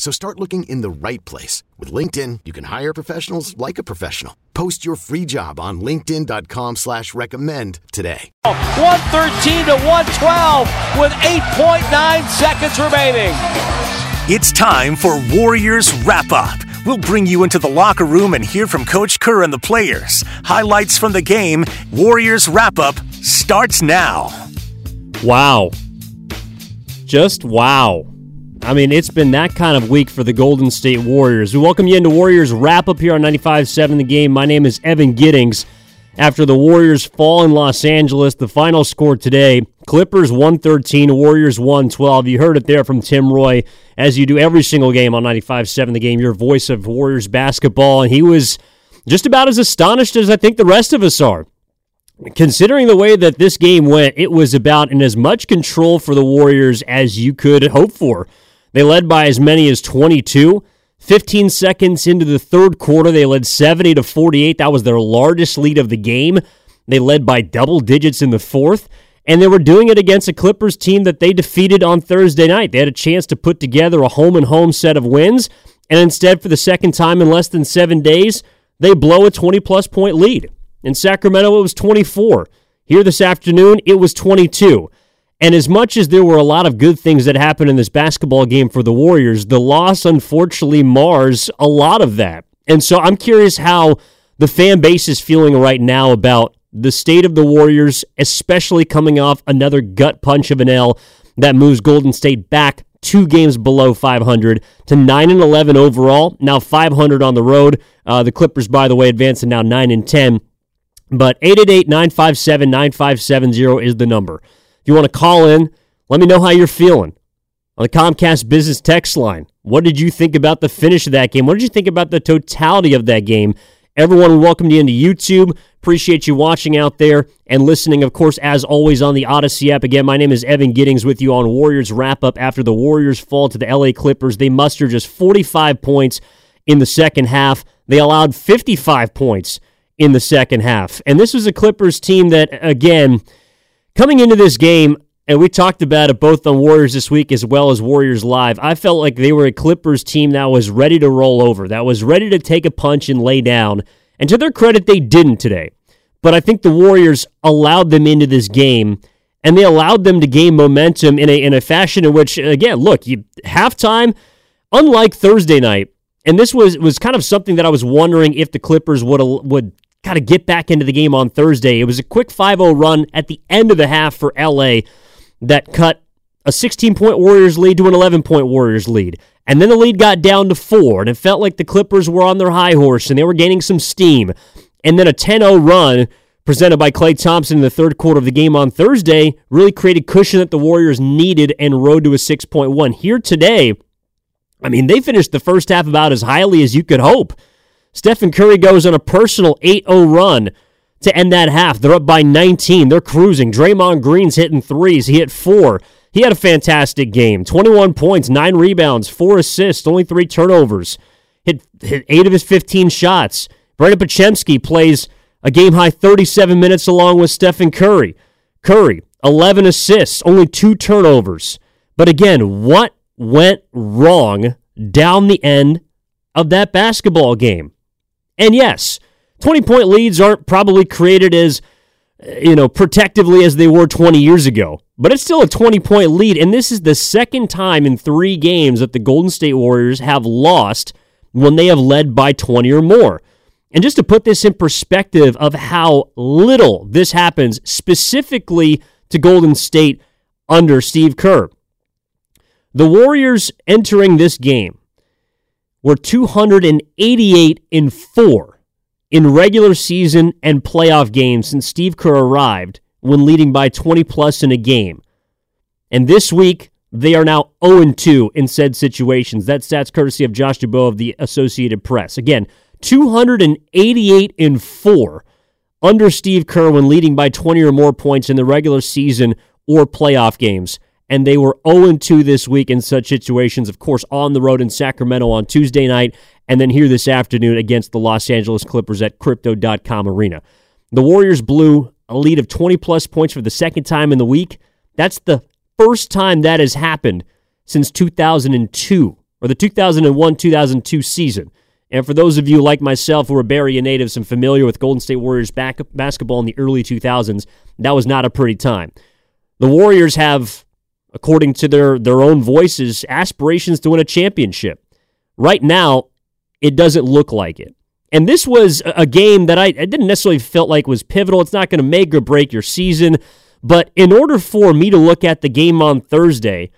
So start looking in the right place. With LinkedIn, you can hire professionals like a professional. Post your free job on linkedin.com slash recommend today. 113 to 112 with 8.9 seconds remaining. It's time for Warriors Wrap Up. We'll bring you into the locker room and hear from Coach Kerr and the players. Highlights from the game. Warriors Wrap Up starts now. Wow. Just wow. I mean, it's been that kind of week for the Golden State Warriors. We welcome you into Warriors wrap up here on 95.7 The Game. My name is Evan Giddings. After the Warriors fall in Los Angeles, the final score today Clippers 113, Warriors 112. You heard it there from Tim Roye, as you do every single game on 95.7 The Game, your voice of Warriors basketball. And he was just about as astonished as I think the rest of us are. Considering the way that this game went, it was about in as much control for the Warriors as you could hope for. They led by as many as 22. 15 seconds into the third quarter, they led 70 to 48. That was their largest lead of the game. They led by double digits in the fourth, and they were doing it against a Clippers team that they defeated on Thursday night. They had a chance to put together a home and home set of wins, and instead, for the second time in less than seven days, they blow a 20 plus point lead. In Sacramento, it was 24. Here this afternoon, it was 22. And as much as there were a lot of good things that happened in this basketball game for the Warriors, the loss unfortunately mars a lot of that. And so I'm curious how the fan base is feeling right now about the state of the Warriors, especially coming off another gut punch of an L that moves Golden State back two games below 500 to 9 and 11 overall. Now 500 on the road. Uh, the Clippers, by the way, advancing now 9 and 10. But 888 957 9570 is the number. If you want to call in, let me know how you're feeling on the Comcast Business Text line. What did you think about the finish of that game? What did you think about the totality of that game? Everyone, we welcome you into YouTube. Appreciate you watching out there and listening, of course, as always on the Audacy app. Again, my name is Evan Giddings with you on Warriors wrap up after the Warriors fall to the LA Clippers. They muster just 45 points in the second half. They allowed 55 points in the second half. And this was a Clippers team that, again, Coming into this game, and we talked about it both on Warriors this week as well as Warriors Live, I felt like they were a Clippers team that was ready to roll over, that was ready to take a punch and lay down. And to their credit, they didn't today. But I think the Warriors allowed them into this game, and they allowed them to gain momentum in a, in a fashion in which, again, look, you halftime, unlike Thursday night, and this was was kind of something that I was wondering if the Clippers would would got to get back into the game on Thursday. It was a quick 5 0 run at the end of the half for LA that cut a 16 point Warriors lead to an 11 point Warriors lead. And then the lead got down to four, and it felt like the Clippers were on their high horse and they were gaining some steam. And then a 10 0 run presented by Klay Thompson in the third quarter of the game on Thursday really created cushion that the Warriors needed and rode to a 6.1. Here today, I mean, they finished the first half about as highly as you could hope. Stephen Curry goes on a personal 8 0 run to end that half. They're up by 19. They're cruising. Draymond Green's hitting threes. He hit four. He had a fantastic game 21 points, nine rebounds, four assists, only three turnovers. Hit, hit eight of his 15 shots. Brandin Podziemski plays a game high 37 minutes along with Stephen Curry. Curry, 11 assists, only two turnovers. But again, what went wrong down the end of that basketball game? And yes, 20 point leads aren't probably created as uh, you know, protectively as they were 20 years ago. But it's still a 20 point lead. And this is the second time in three games that the Golden State Warriors have lost when they have led by 20 or more. And just to put this in perspective of how little this happens specifically to Golden State under Steve Kerr. The Warriors entering this game were 288 in 4 in regular season and playoff games since Steve Kerr arrived when leading by 20 plus in a game. And this week, they are now 0 2 in said situations. That stats courtesy of Josh Dubow of the Associated Press. Again, 288 in 4 under Steve Kerr when leading by 20 or more points in the regular season or playoff games. And they were 0 2 this week in such situations, of course, on the road in Sacramento on Tuesday night, and then here this afternoon against the Los Angeles Clippers at Crypto.com Arena. The Warriors blew a lead of 20 plus points for the second time in the week. That's the first time that has happened since 2002 or the 2001 2002 season. And for those of you like myself who are Bay Area natives and familiar with Golden State Warriors back, basketball in the early 2000s, that was not a pretty time. The Warriors have, according to their, their own voices, aspirations to win a championship. Right now, it doesn't look like it. And this was a game that I, I didn't necessarily felt like was pivotal. It's not going to make or break your season. But in order for me to look at the game on Thursday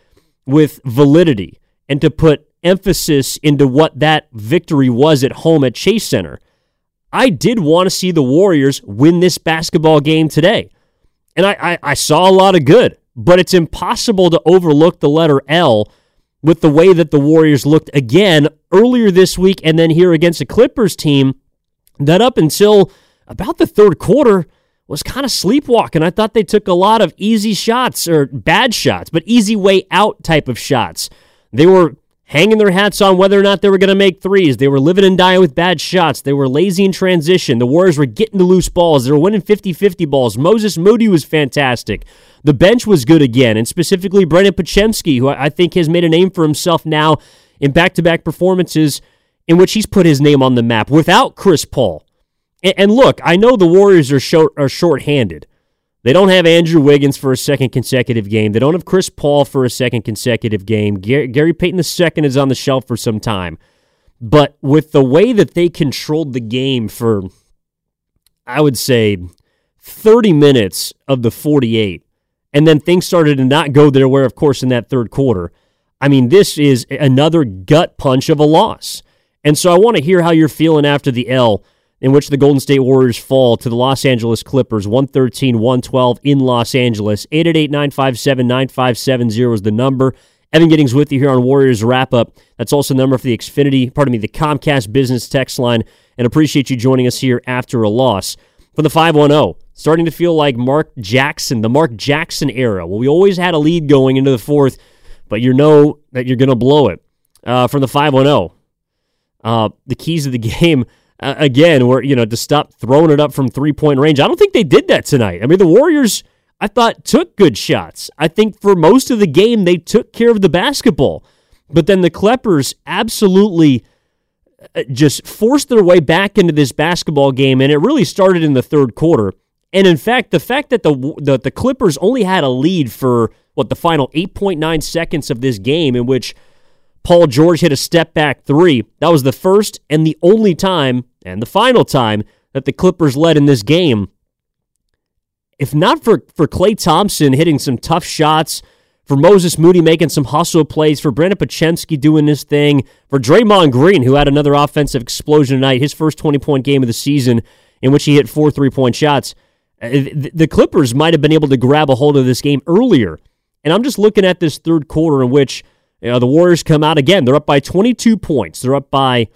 with validity and to put emphasis into what that victory was at home at Chase Center. I did want to see the Warriors win this basketball game today. And I, I, I, saw a lot of good, but it's impossible to overlook the letter L with the way that the Warriors looked again earlier this week and then here against the Clippers team that up until about the third quarter was kind of sleepwalking. I thought they took a lot of easy shots or bad shots, but easy way out type of shots. They were hanging their hats on whether or not they were going to make threes. They were living and dying with bad shots. They were lazy in transition. The Warriors were getting the loose balls. They were winning 50 50 balls. Moses Moody was fantastic. The bench was good again, and specifically Brandin Podziemski, who I think has made a name for himself now in back to back performances in which he's put his name on the map without Chris Paul. And, look, I know the Warriors are short are shorthanded. They don't have Andrew Wiggins for a second consecutive game. They don't have Chris Paul for a second consecutive game. Gary, Gary Payton II is on the shelf for some time. But with the way that they controlled the game for, I would say, 30 minutes of the 48, and then things started to not go their way, of course, in that third quarter. I mean, this is another gut punch of a loss. And so I want to hear how you're feeling after the L in which the Golden State Warriors fall to the Los Angeles Clippers 113 112 in Los Angeles. 888 957 9570 is the number. Evan Giddings with you here on Warriors Wrap Up. That's also the number for the Xfinity, pardon me, the Comcast Business Text Line. And appreciate you joining us here after a loss. For the 510, starting to feel like Mark Jackson, the Mark Jackson era. Well, we always had a lead going into the fourth, but you know that you're going to blow it. Uh, from the 510, uh, the keys of the game uh, again, where you know to stop throwing it up from three point range. I don't think they did that tonight. I mean, the Warriors, I thought, took good shots. I think for most of the game they took care of the basketball, but then the Clippers absolutely uh, just forced their way back into this basketball game, and it really started in the third quarter. And in fact, the fact that the the, the Clippers only had a lead for what the final 8.9 seconds of this game, in which Paul George hit a step back three. That was the first and the only time, and the final time, that the Clippers led in this game. If not for, for Klay Thompson hitting some tough shots, for Moses Moody making some hustle plays, for Brandin Podziemski doing this thing, for Draymond Green, who had another offensive explosion tonight, his first 20 point game of the season, in which he hit four three point shots, uh, the Clippers might have been able to grab a hold of this game earlier. And I'm just looking at this third quarter in which you know, the Warriors come out again. They're up by 22 points. They're up by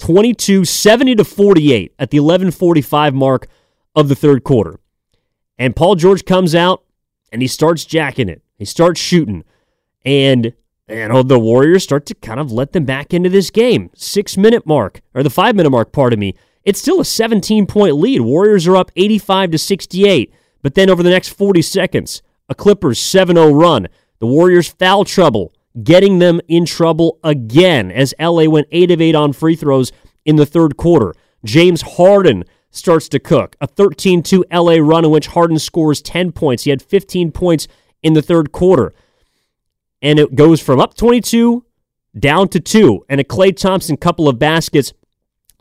22, 70 to 48 at the 11:45 mark of the third quarter. And Paul George comes out and he starts jacking it. He starts shooting. And know, the Warriors start to kind of let them back into this game. Six minute mark, or the five minute mark, pardon me. It's still a 17 point lead. Warriors are up 85 to 68. But then over the next 40 seconds, a Clippers 7 0 run. The Warriors foul trouble getting them in trouble again as LA went 8 of 8 on free throws in the third quarter. James Harden starts to cook. A 13 2 LA run in which Harden scores 10 points. He had 15 points in the third quarter. And it goes from up 22 down to two, and a Klay Thompson couple of baskets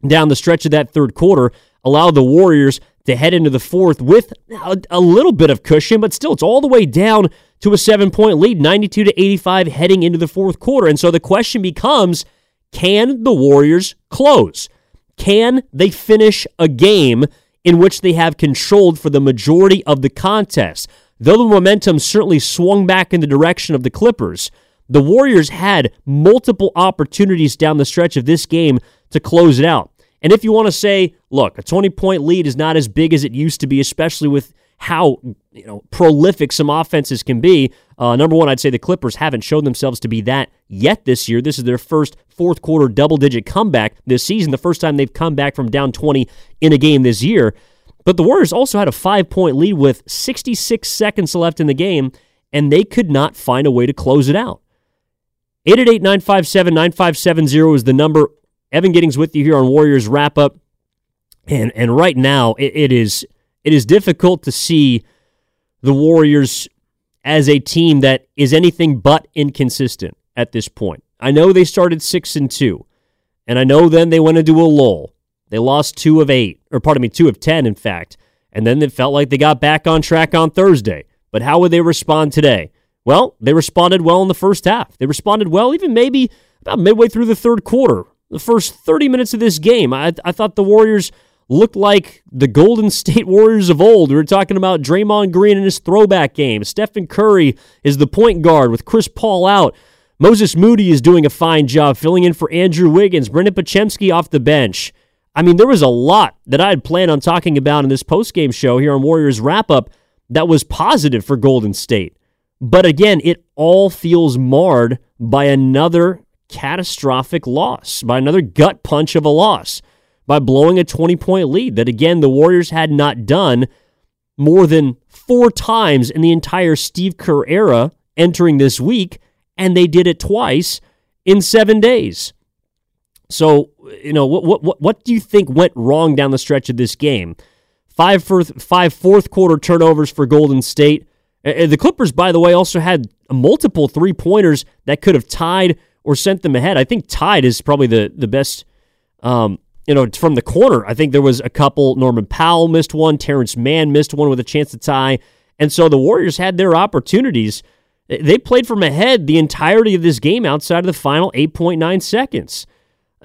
down the stretch of that third quarter allow the Warriors to head into the fourth with a, a little bit of cushion, but still, it's all the way down to a seven point lead, 92 to 85, heading into the fourth quarter. And so the question becomes can the Warriors close? Can they finish a game in which they have controlled for the majority of the contest? Though the momentum certainly swung back in the direction of the Clippers, the Warriors had multiple opportunities down the stretch of this game to close it out. And if you want to say, look, a 20 point lead is not as big as it used to be, especially with how you know prolific some offenses can be. Uh, number one, I'd say the Clippers haven't shown themselves to be that yet this year. This is their first fourth quarter double digit comeback this season, the first time they've come back from down 20 in a game this year. But the Warriors also had a five point lead with 66 seconds left in the game, and they could not find a way to close it out. 888 957 9570 is the number. Evan Giddings with you here on Warriors Wrap Up. And, and right now, it, it is it is difficult to see the Warriors as a team that is anything but inconsistent at this point. I know they started 6 and 2, and I know then they went into a lull. They lost 2 of 8, or pardon me, 2 of 10 in fact, and then it felt like they got back on track on Thursday. But how would they respond today? Well, they responded well in the first half. They responded well even maybe about midway through the third quarter. The first 30 minutes of this game, I, I thought the Warriors looked like the Golden State Warriors of old. We were talking about Draymond Green in his throwback game. Stephen Curry is the point guard with Chris Paul out. Moses Moody is doing a fine job filling in for Andrew Wiggins. Brendan Podziemski off the bench. I mean, there was a lot that I had planned on talking about in this postgame show here on Warriors Wrap Up that was positive for Golden State. But again, it all feels marred by another catastrophic loss, by another gut punch of a loss by blowing a 20 point lead that, again, the Warriors had not done more than four times in the entire Steve Kerr era entering this week, and they did it twice in seven days. So, you know, what what what do you think went wrong down the stretch of this game? Five fourth, five fourth quarter turnovers for Golden State. The Clippers, by the way, also had multiple three pointers that could have tied or sent them ahead. I think tied is probably the the best um, you know, from the corner, I think there was a couple. Norman Powell missed one. Terrence Mann missed one with a chance to tie. And so the Warriors had their opportunities. They played from ahead the entirety of this game outside of the final 8.9 seconds.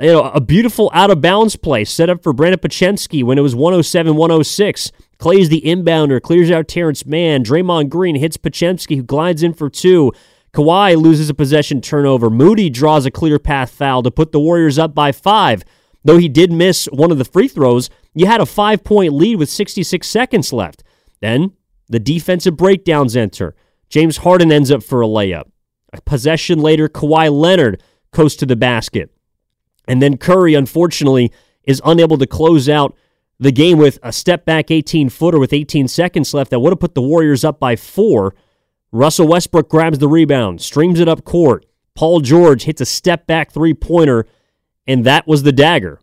You know, a beautiful out of bounds play set up for Brandin Podziemski when it was 107 106. Klay's the inbounder, clears out Terrence Mann. Draymond Green hits Podziemski, who glides in for two. Kawhi loses a possession turnover. Moody draws a clear path foul to put the Warriors up by five. Though he did miss one of the free throws, you had a five point lead with 66 seconds left. Then the defensive breakdowns enter. James Harden ends up for a layup. A possession later, Kawhi Leonard coast to the basket. And then Curry, unfortunately, is unable to close out the game with a step back 18 footer with 18 seconds left that would have put the Warriors up by four. Russell Westbrook grabs the rebound, streams it up court. Paul George hits a step back three pointer and that was the dagger.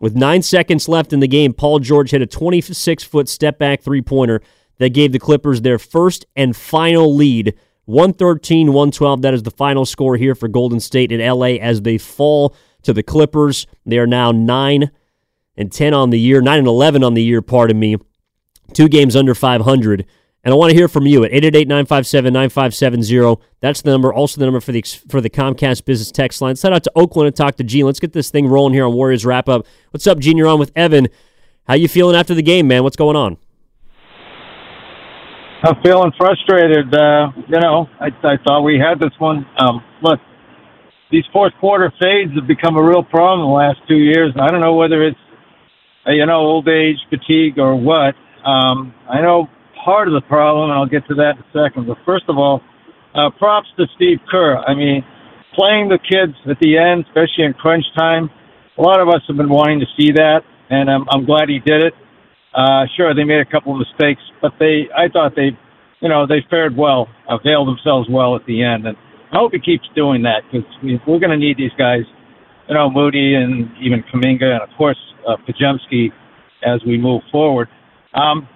With nine seconds left in the game, Paul George hit a 26 foot step back three pointer that gave the Clippers their first and final lead 113 112. That is the final score here for Golden State in LA as they fall to the Clippers. They are now 9 and 10 on the year, 9 and 11 on the year, pardon me. Two games under 500 and I want to hear from you at 888-957-9570. That's the number. Also the number for the for the Comcast Business Text line. Let's head out to Oakland and talk to Gene. Let's get this thing rolling here on Warriors Wrap Up. What's up, Gene? You're on with Evan. How you feeling after the game, man? What's going on? I'm feeling frustrated. Uh, you know, I, I thought we had this one. Um, look, these fourth quarter fades have become a real problem in the last two years. I don't know whether it's, uh, you know, old age, fatigue, or what. Um, I know part of the problem, I'll get to that in a second. But first of all, uh, props to Steve Kerr. I mean, playing the kids at the end, especially in crunch time, a lot of us have been wanting to see that, and I'm, I'm glad he did it. Uh, sure, they made a couple of mistakes, but they, I thought they, you know, they fared well, availed themselves well at the end, and I hope he keeps doing that because we're going to need these guys, you know, Moody and even Kuminga, and of course uh, Podziemski as we move forward. Um,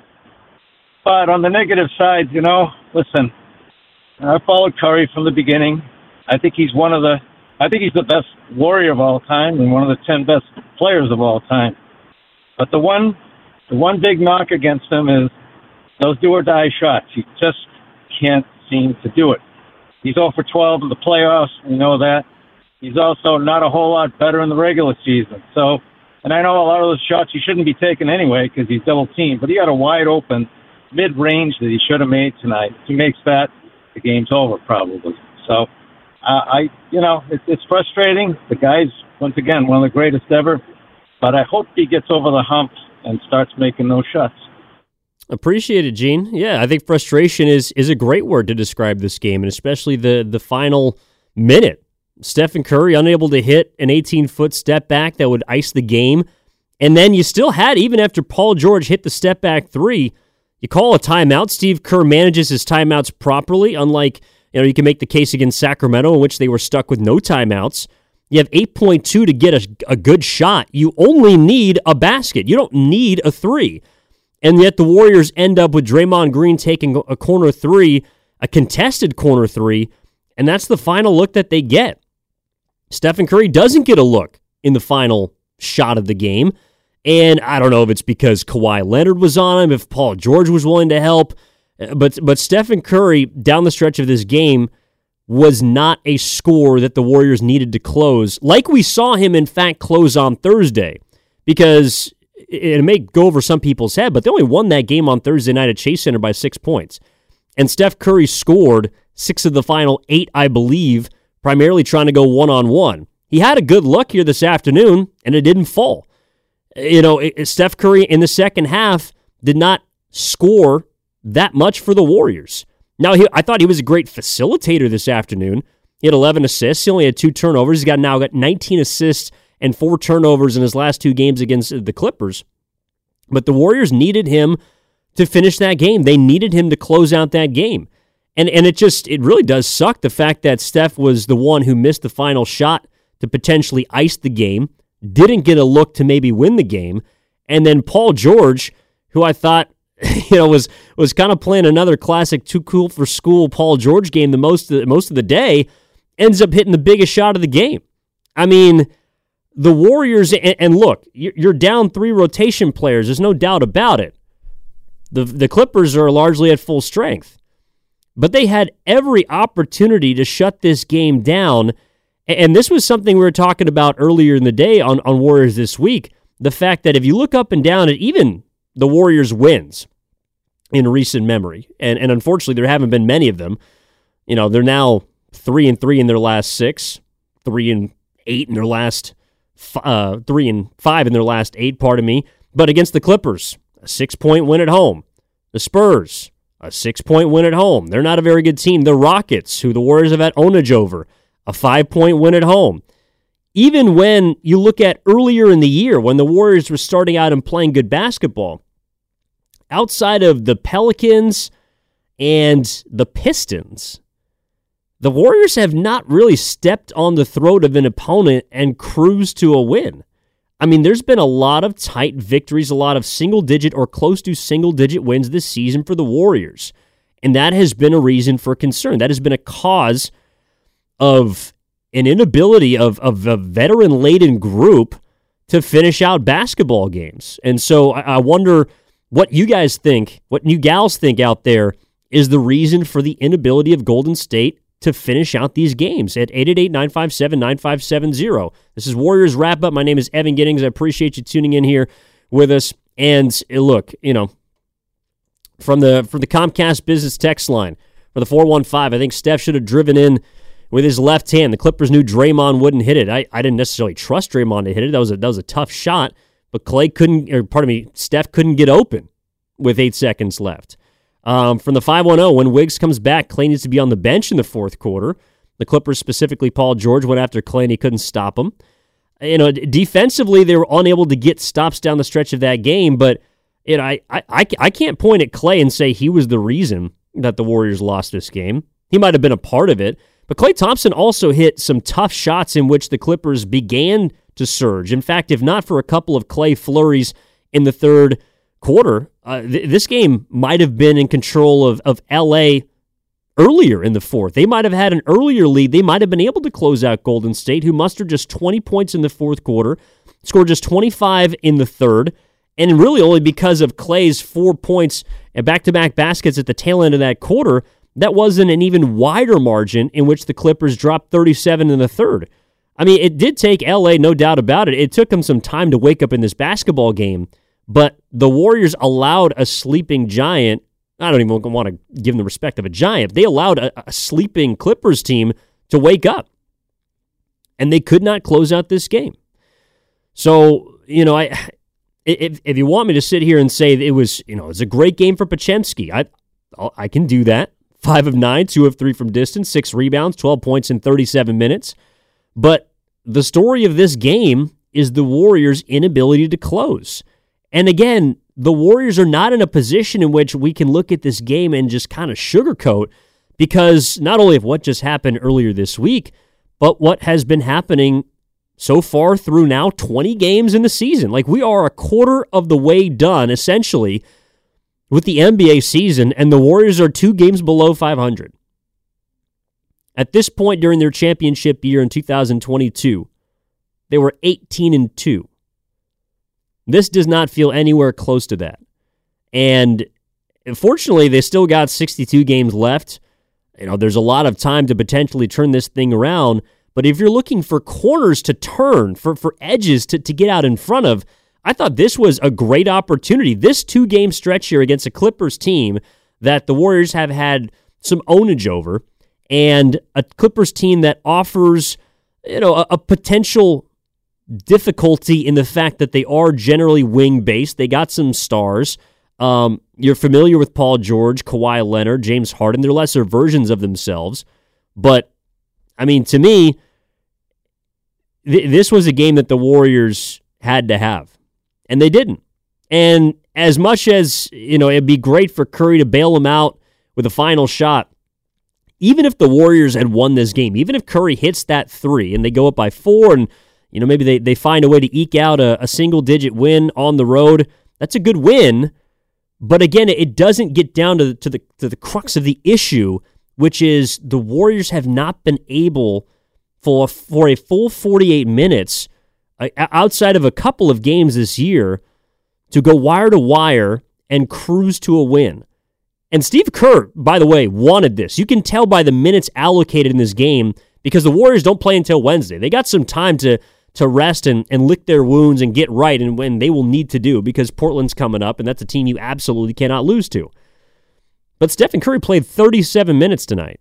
but on the negative side, you know, listen, I followed Curry from the beginning. I think he's one of the I think he's the best warrior of all time and one of the ten best players of all time. But the one, the one big knock against him is those do or die shots. He just can't seem to do it. He's 0 for 12 in the playoffs. We know that. He's also not a whole lot better in the regular season. So, and I know a lot of those shots he shouldn't be taking anyway because he's double teamed, but he got a wide open mid range that he should have made tonight. If he makes that, the game's over probably. So, uh, I, you know, it, it's frustrating. The guy's once again one of the greatest ever, but I hope he gets over the hump and starts making those shots. Appreciate it, Gene. Yeah, I think frustration is is a great word to describe this game, and especially the the final minute. Stephen Curry unable to hit an 18 foot step back that would ice the game, and then you still had even after Paul George hit the step back three, you call a timeout. Steve Kerr manages his timeouts properly, unlike you know you can make the case against Sacramento in which they were stuck with no timeouts. You have 8.2 to get a, a good shot. You only need a basket. You don't need a three. And yet the Warriors end up with Draymond Green taking a corner three, a contested corner three, and that's the final look that they get. Stephen Curry doesn't get a look in the final shot of the game. And I don't know if it's because Kawhi Leonard was on him, if Paul George was willing to help. Uh, but but Stephen Curry down the stretch of this game was not a score that the Warriors needed to close, like we saw him in fact close on Thursday. Because it may go over some people's head, but they only won that game on Thursday night at Chase Center by six points. And Steph Curry scored six of the final eight, I believe, primarily trying to go one on one. He had a good look here this afternoon, and it didn't fall. You know, Steph Curry in the second half did not score that much for the Warriors. Now, he, I thought he was a great facilitator this afternoon. He had 11 assists. He only had two turnovers. He's got now got 19 assists and four turnovers in his last two games against the Clippers. But the Warriors needed him to finish that game. They needed him to close out that game. And and it just it really does suck the fact that Steph was the one who missed the final shot to potentially ice the game, didn't get a look to maybe win the game, and then Paul George, who I thought you know was was kind of playing another classic too cool for school Paul George game the most of the, most of the day, ends up hitting the biggest shot of the game. I mean, the Warriors, and, and look, you're down three rotation players. There's no doubt about it. The, the Clippers are largely at full strength, but they had every opportunity to shut this game down. And this was something we were talking about earlier in the day on, on Warriors this week. The fact that if you look up and down at even the Warriors' wins in recent memory, and, and unfortunately there haven't been many of them. You know, they're now three and three in their last six, three and eight in their last uh, three and five in their last eight, pardon me. But against the Clippers, a six point win at home. The Spurs, a six point win at home. They're not a very good team. The Rockets, who the Warriors have had onage over, a five point win at home. Even when you look at earlier in the year when the Warriors were starting out and playing good basketball, outside of the Pelicans and the Pistons, the Warriors have not really stepped on the throat of an opponent and cruised to a win. I mean, there's been a lot of tight victories, a lot of single digit or close to single digit wins this season for the Warriors. And that has been a reason for concern. That has been a cause of an inability of, of a veteran laden group to finish out basketball games. And so I, I wonder what you guys think, what you gals think out there is the reason for the inability of Golden State to finish out these games at 888-957-9570. This is Warriors Wrap Up. My name is Evan Giddings. I appreciate you tuning in here with us. And uh, look, you know, from the from the Comcast business text line for the 415, I think Steph should have driven in with his left hand. The Clippers knew Draymond wouldn't hit it. I, I didn't necessarily trust Draymond to hit it. That was a that was a tough shot, but Klay couldn't or pardon me, Steph couldn't get open with 8 seconds left. Um, from the 510, when Wiggs comes back, Klay needs to be on the bench in the fourth quarter. The Clippers, specifically Paul George, went after Klay and he couldn't stop him. You know, defensively, they were unable to get stops down the stretch of that game, but you know, I, I, I can't point at Klay and say he was the reason that the Warriors lost this game. He might have been a part of it, but Klay Thompson also hit some tough shots in which the Clippers began to surge. In fact, if not for a couple of Klay flurries in the third quarter, uh, th- this game might have been in control of, of LA earlier in the fourth. They might have had an earlier lead. They might have been able to close out Golden State, who mustered just 20 points in the fourth quarter, scored just 25 in the third, and really only because of Klay's four points and back to back baskets at the tail end of that quarter. That wasn't an even wider margin in which the Clippers dropped 37 in the third. I mean, it did take LA, no doubt about it. It took them some time to wake up in this basketball game, but the Warriors allowed a sleeping giant I don't even want to give them the respect of a giant. They allowed a, a sleeping Clippers team to wake up, and they could not close out this game. So you know, I if if you want me to sit here and say it was you know it's a great game for Podziemski, I I can do that. Five of nine, two of three from distance, six rebounds, twelve points in thirty seven minutes. But the story of this game is the Warriors' inability to close. And again, the Warriors are not in a position in which we can look at this game and just kind of sugarcoat because not only of what just happened earlier this week, but what has been happening so far through now 20 games in the season. Like we are a quarter of the way done essentially with the NBA season, and the Warriors are two games below 500. At this point during their championship year in 2022, they were 18 and 2. This does not feel anywhere close to that. And fortunately, they still got 62 games left. You know, there's a lot of time to potentially turn this thing around. But if you're looking for corners to turn, for, for edges to, to get out in front of, I thought this was a great opportunity. This two game stretch here against a Clippers team that the Warriors have had some ownage over, and a Clippers team that offers, you know, a, a potential difficulty in the fact that they are generally wing based. They got some stars. Um, you're familiar with Paul George, Kawhi Leonard, James Harden. They're lesser versions of themselves. But, I mean, to me, th- this was a game that the Warriors had to have, and they didn't. And as much as, you know, it'd be great for Curry to bail them out with a final shot, even if the Warriors had won this game, even if Curry hits that three and they go up by four and you know, maybe they, they find a way to eke out a, a single digit win on the road. That's a good win. But again, it doesn't get down to, to the to the crux of the issue, which is the Warriors have not been able for for a full 48 minutes outside of a couple of games this year to go wire to wire and cruise to a win. And Steve Kerr, by the way, wanted this. You can tell by the minutes allocated in this game because the Warriors don't play until Wednesday. They got some time to to rest and, and lick their wounds and get right and when they will need to do because Portland's coming up and that's a team you absolutely cannot lose to. But Stephen Curry played 37 minutes tonight.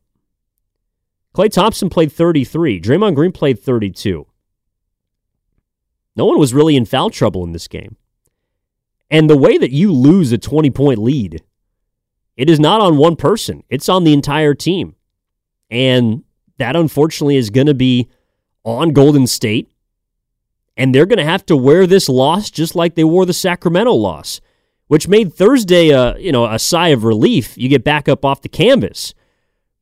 Klay Thompson played 33. Draymond Green played 32. No one was really in foul trouble in this game. And the way that you lose a 20 point lead, it is not on one person, it's on the entire team. And that unfortunately is going to be on Golden State and they're going to have to wear this loss just like they wore the Sacramento loss, which made Thursday a you know a sigh of relief. You get back up off the canvas,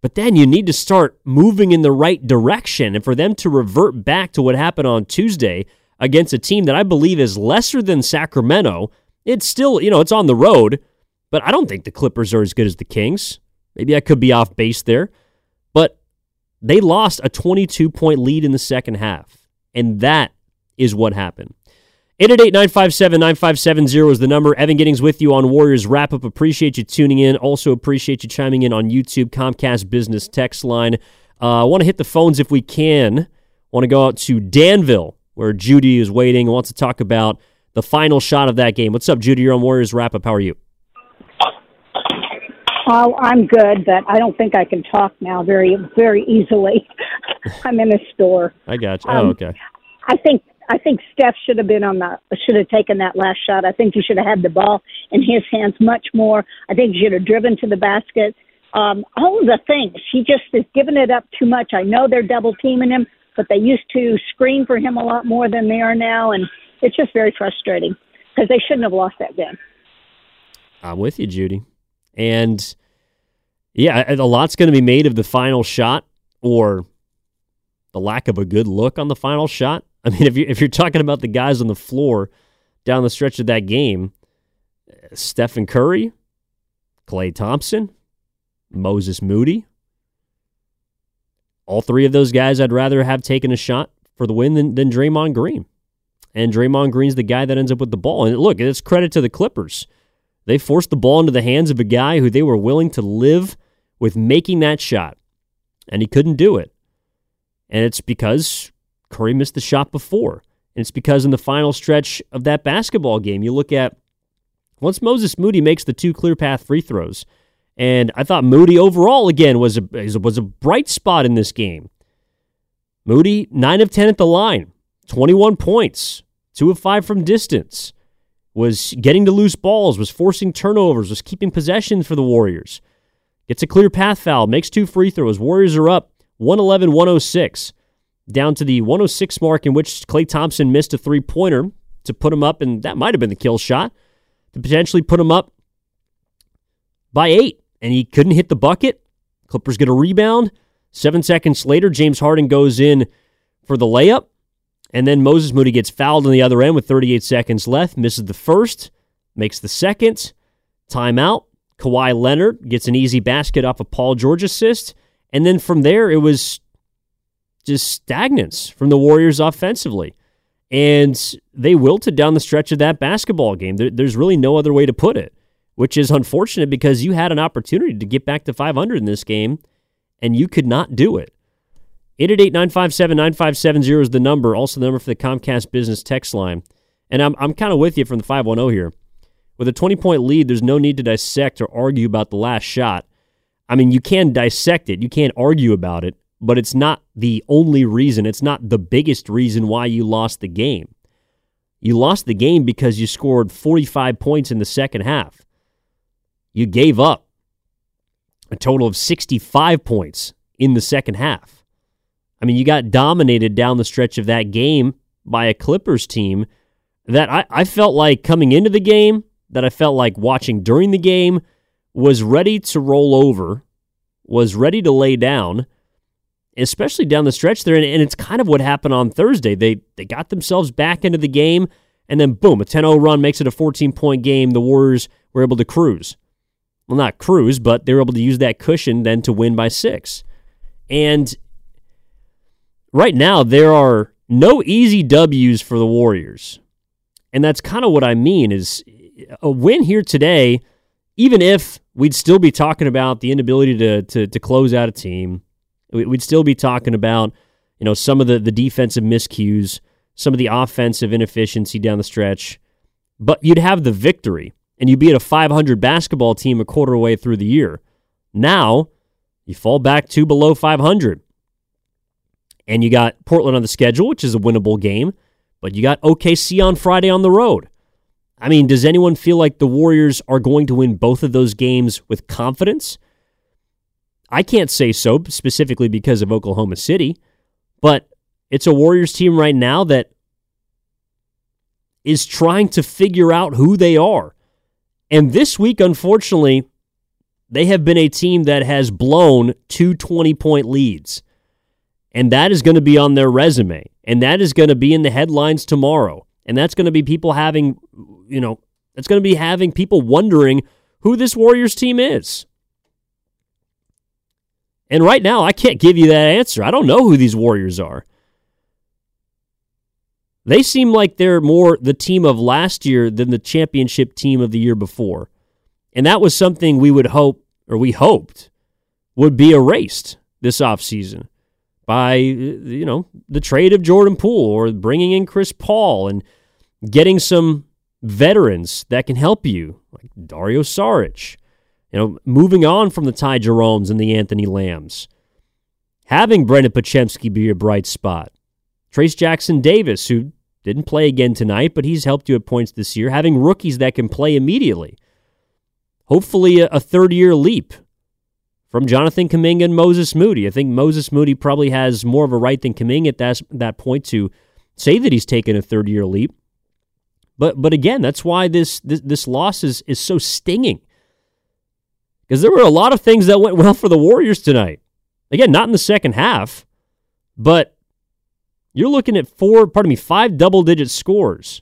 but then you need to start moving in the right direction, and for them to revert back to what happened on Tuesday against a team that I believe is lesser than Sacramento, it's still you know it's on the road, but I don't think the Clippers are as good as the Kings. Maybe I could be off base there, but they lost a 22 point lead in the second half, and that is what happened. 888-957-9570 is the number. Evan Giddings with you on Warriors Wrap Up. Appreciate you tuning in. Also appreciate you chiming in on YouTube, Comcast Business Text Line. Uh, I want to hit the phones if we can. Want to go out to Danville, where Judy is waiting. I want to talk about the final shot of that game. What's up, Judy? You're on Warriors Wrap Up. How are you? Oh, I'm good, but I don't think I can talk now very, very easily. I'm in a store. I got you. Oh, um, okay. I think I think Steph should have been on the should have taken that last shot. I think he should have had the ball in his hands much more. I think he should have driven to the basket. Um, all of the things he just is giving it up too much. I know they're double teaming him, but they used to screen for him a lot more than they are now, and it's just very frustrating because they shouldn't have lost that game. I'm with you, Judy, and yeah, a lot's going to be made of the final shot or the lack of a good look on the final shot. I mean, if you if you're talking about the guys on the floor down the stretch of that game, Stephen Curry, Klay Thompson, Moses Moody, all three of those guys I'd rather have taken a shot for the win than, than Draymond Green. And Draymond Green's the guy that ends up with the ball. And look, it's credit to the Clippers. They forced the ball into the hands of a guy who they were willing to live with making that shot. And he couldn't do it. And it's because Curry missed the shot before. And it's because in the final stretch of that basketball game, you look at once Moses Moody makes the two clear path free throws, and I thought Moody overall again was a was a bright spot in this game. Moody nine of ten at the line, twenty one points, two of five from distance, was getting to loose balls, was forcing turnovers, was keeping possession for the Warriors. Gets a clear path foul, makes two free throws. Warriors are up 111 106, down to the 106 mark in which Klay Thompson missed a three pointer to put him up, and that might have been the kill shot to potentially put him up by eight and he couldn't hit the bucket. Clippers get a rebound. Seven seconds later, James Harden goes in for the layup. And then Moses Moody gets fouled on the other end with 38 seconds left, misses the first, makes the second. Timeout. Kawhi Leonard gets an easy basket off a Paul George assist. And then from there, it was just stagnance from the Warriors offensively. And they wilted down the stretch of that basketball game. there's really no other way to put it which is unfortunate because you had an opportunity to get back to 500 in this game and you could not do it. 888 957 9570 is the number, also the number for the Comcast business text line. And I'm, I'm kind of with you from the 510 here. With a 20 point lead, there's no need to dissect or argue about the last shot. I mean, you can dissect it, you can't argue about it, but it's not the only reason. It's not the biggest reason why you lost the game. You lost the game because you scored 45 points in the second half you gave up a total of 65 points in the second half. I mean, you got dominated down the stretch of that game by a Clippers team that I, I felt like coming into the game, that I felt like watching during the game, was ready to roll over, was ready to lay down, especially down the stretch there. And, and it's kind of what happened on Thursday. They they got themselves back into the game, and then boom, a 10 0 run makes it a 14 point game. The Warriors were able to cruise well, not cruise, but they were able to use that cushion then to win by six. And right now, there are no easy W's for the Warriors. And that's kind of what I mean is a win here today, even if we'd still be talking about the inability to, to, to close out a team, we'd still be talking about, you know, some of the, the defensive miscues, some of the offensive inefficiency down the stretch, but you'd have the victory and you beat a 500 basketball team a quarter way through the year. Now, you fall back to below 500. And you got Portland on the schedule, which is a winnable game, but you got OKC on Friday on the road. I mean, does anyone feel like the Warriors are going to win both of those games with confidence? I can't say so specifically because of Oklahoma City, but it's a Warriors team right now that is trying to figure out who they are. And this week, unfortunately, they have been a team that has blown two 20 point leads. And that is going to be on their resume. And that is going to be in the headlines tomorrow. And that's going to be people having, you know, that's going to be having people wondering who this Warriors team is. And right now, I can't give you that answer. I don't know who these Warriors are. They seem like they're more the team of last year than the championship team of the year before. And that was something we would hope, or we hoped, would be erased this offseason by, uh, you know, the trade of Jordan Poole or bringing in Chris Paul and getting some veterans that can help you, like Dario Saric. You know, moving on from the Ty Jeromes and the Anthony Lambs. Having Brendan Podziemski be a bright spot. Trayce Jackson-Davis, who didn't play again tonight, but he's helped you at points this year, having rookies that can play immediately. Hopefully, a, a third year leap from Jonathan Kuminga and Moses Moody. I think Moses Moody probably has more of a right than Kuminga at that, that point to say that he's taken a third year leap. But but again, that's why this this, this loss is, is so stinging. Because there were a lot of things that went well for the Warriors tonight. Again, not in the second half, but you're looking at four, pardon me, five double digit scores.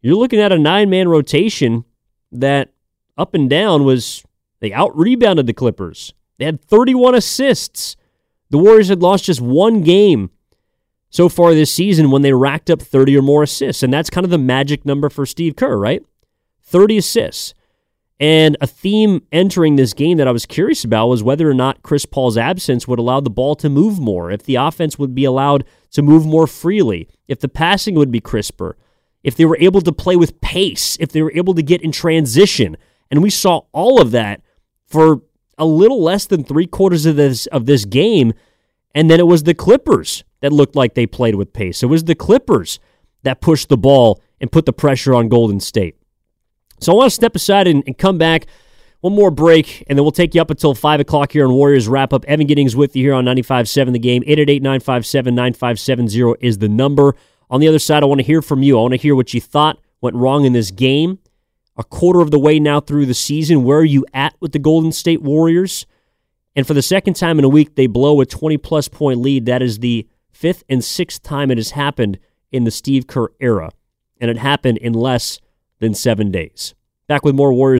You're looking at a nine man rotation that up and down was, they out rebounded the Clippers. They had 31 assists. The Warriors had lost just one game so far this season when they racked up 30 or more assists. And that's kind of the magic number for Steve Kerr, right? 30 assists. And a theme entering this game that I was curious about was whether or not Chris Paul's absence would allow the ball to move more, if the offense would be allowed to move more freely, if the passing would be crisper, if they were able to play with pace, if they were able to get in transition. And we saw all of that for a little less than three quarters of this of this game. And then it was the Clippers that looked like they played with pace. It was the Clippers that pushed the ball and put the pressure on Golden State. So I want to step aside and, and, come back. One more break, and then we'll take you up until 5 o'clock here on Warriors Wrap Up. Evan Giddings with you here on 95.7 The Game. 888-957-9570 is the number. On the other side, I want to hear from you. I want to hear what you thought went wrong in this game. A quarter of the way now through the season, where are you at with the Golden State Warriors? And for the second time in a week, they blow a 20-plus point lead. That is the fifth and sixth time it has happened in the Steve Kerr era. And it happened in less than seven days. Back with more Warriors.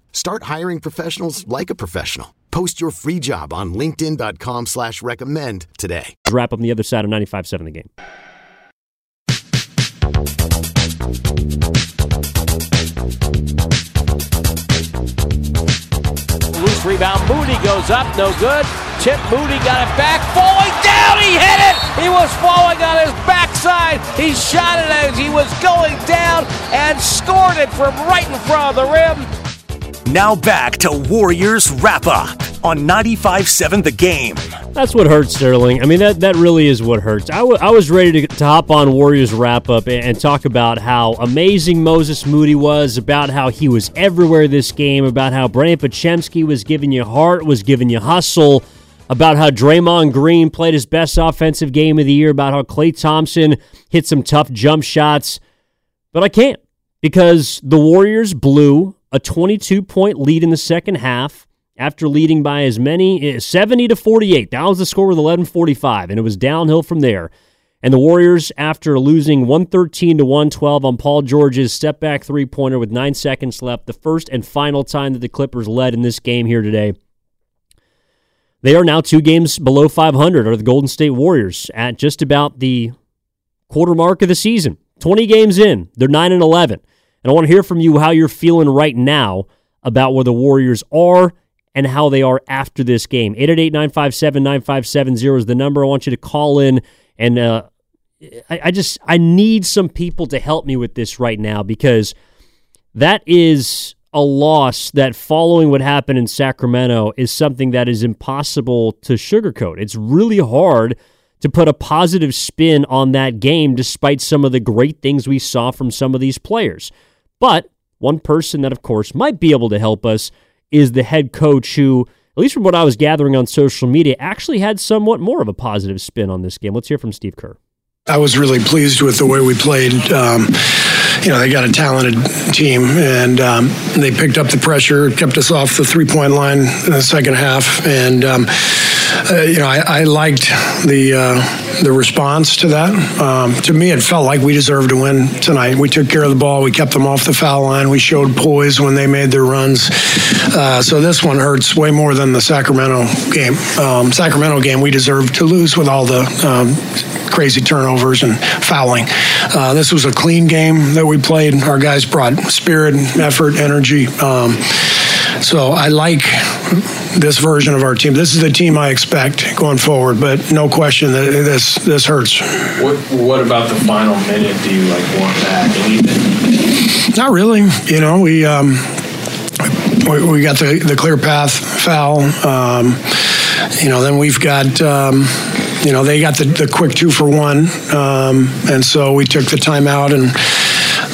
Start hiring professionals like a professional. Post your free job on LinkedIn.com slash recommend today. Wrap up on the other side of 95.7 the game. Loose rebound. Moody goes up. No good. Chip Moody got it back. Falling down. He hit it. He was falling on his backside. He shot it as he was going down and scored it from right in front of the rim. Now back to Warriors Wrap Up on 95.7 The Game. That's what hurts, Sterling. I mean, that, that really is what hurts. I, w- I was ready to, to hop on Warriors Wrap Up and, and talk about how amazing Moses Moody was, about how he was everywhere this game, about how Brandin Podziemski was giving you heart, was giving you hustle, about how Draymond Green played his best offensive game of the year, about how Klay Thompson hit some tough jump shots. But I can't because the Warriors blew a 22 point lead in the second half after leading by as many eh, 70 to 48. That was the score with 11:45 and it was downhill from there. And the Warriors after losing 113 to 112 on Paul George's step back three-pointer with 9 seconds left, the first and final time that the Clippers led in this game here today. They are now 2 games below 500 are the Golden State Warriors at just about the quarter mark of the season. 20 games in, they're 9 and 11. And I want to hear from you how you're feeling right now about where the Warriors are and how they are after this game. 888 957 9570 is the number. I want you to call in and uh, I, I just I need some people to help me with this right now because that is a loss that following what happened in Sacramento is something that is impossible to sugarcoat. It's really hard to put a positive spin on that game despite some of the great things we saw from some of these players. But one person that, of course, might be able to help us is the head coach who, at least from what I was gathering on social media, actually had somewhat more of a positive spin on this game. Let's hear from Steve Kerr. I was really pleased with the way we played. Um, you know, they got a talented team, and um, they picked up the pressure, kept us off the three point line in the second half, and um, uh, you know, I, I liked the uh, the response to that. Um, to me, it felt like we deserved to win tonight. We took care of the ball, we kept them off the foul line, we showed poise when they made their runs. Uh, so this one hurts way more than the Sacramento game. Um, Sacramento game, we deserved to lose with all the um, crazy turnovers and fouling. Uh, this was a clean game that we played. Our guys brought spirit, effort, energy. Um, so I like this version of our team. This is the team I expect going forward, but no question that this this hurts. What What about the final minute? Do you like want back anything? Not really. You know, we um, we, we got the the clear path foul. Um, you know, then we've got. Um, you know, they got the, the quick two for one, um, and so we took the timeout and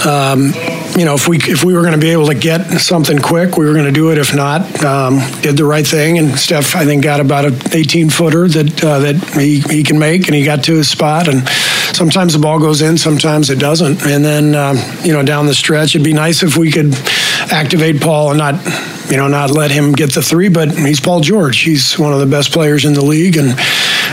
um, you know, if we if we were going to be able to get something quick, we were going to do it. If not, um, did the right thing. And Steph, I think, got about an 18 footer that uh, that he, he can make, and he got to his spot. And sometimes the ball goes in, sometimes it doesn't. And then um, you know, down the stretch, it'd be nice if we could activate Paul and not you know, not let him get the three, but he's Paul George. He's one of the best players in the league and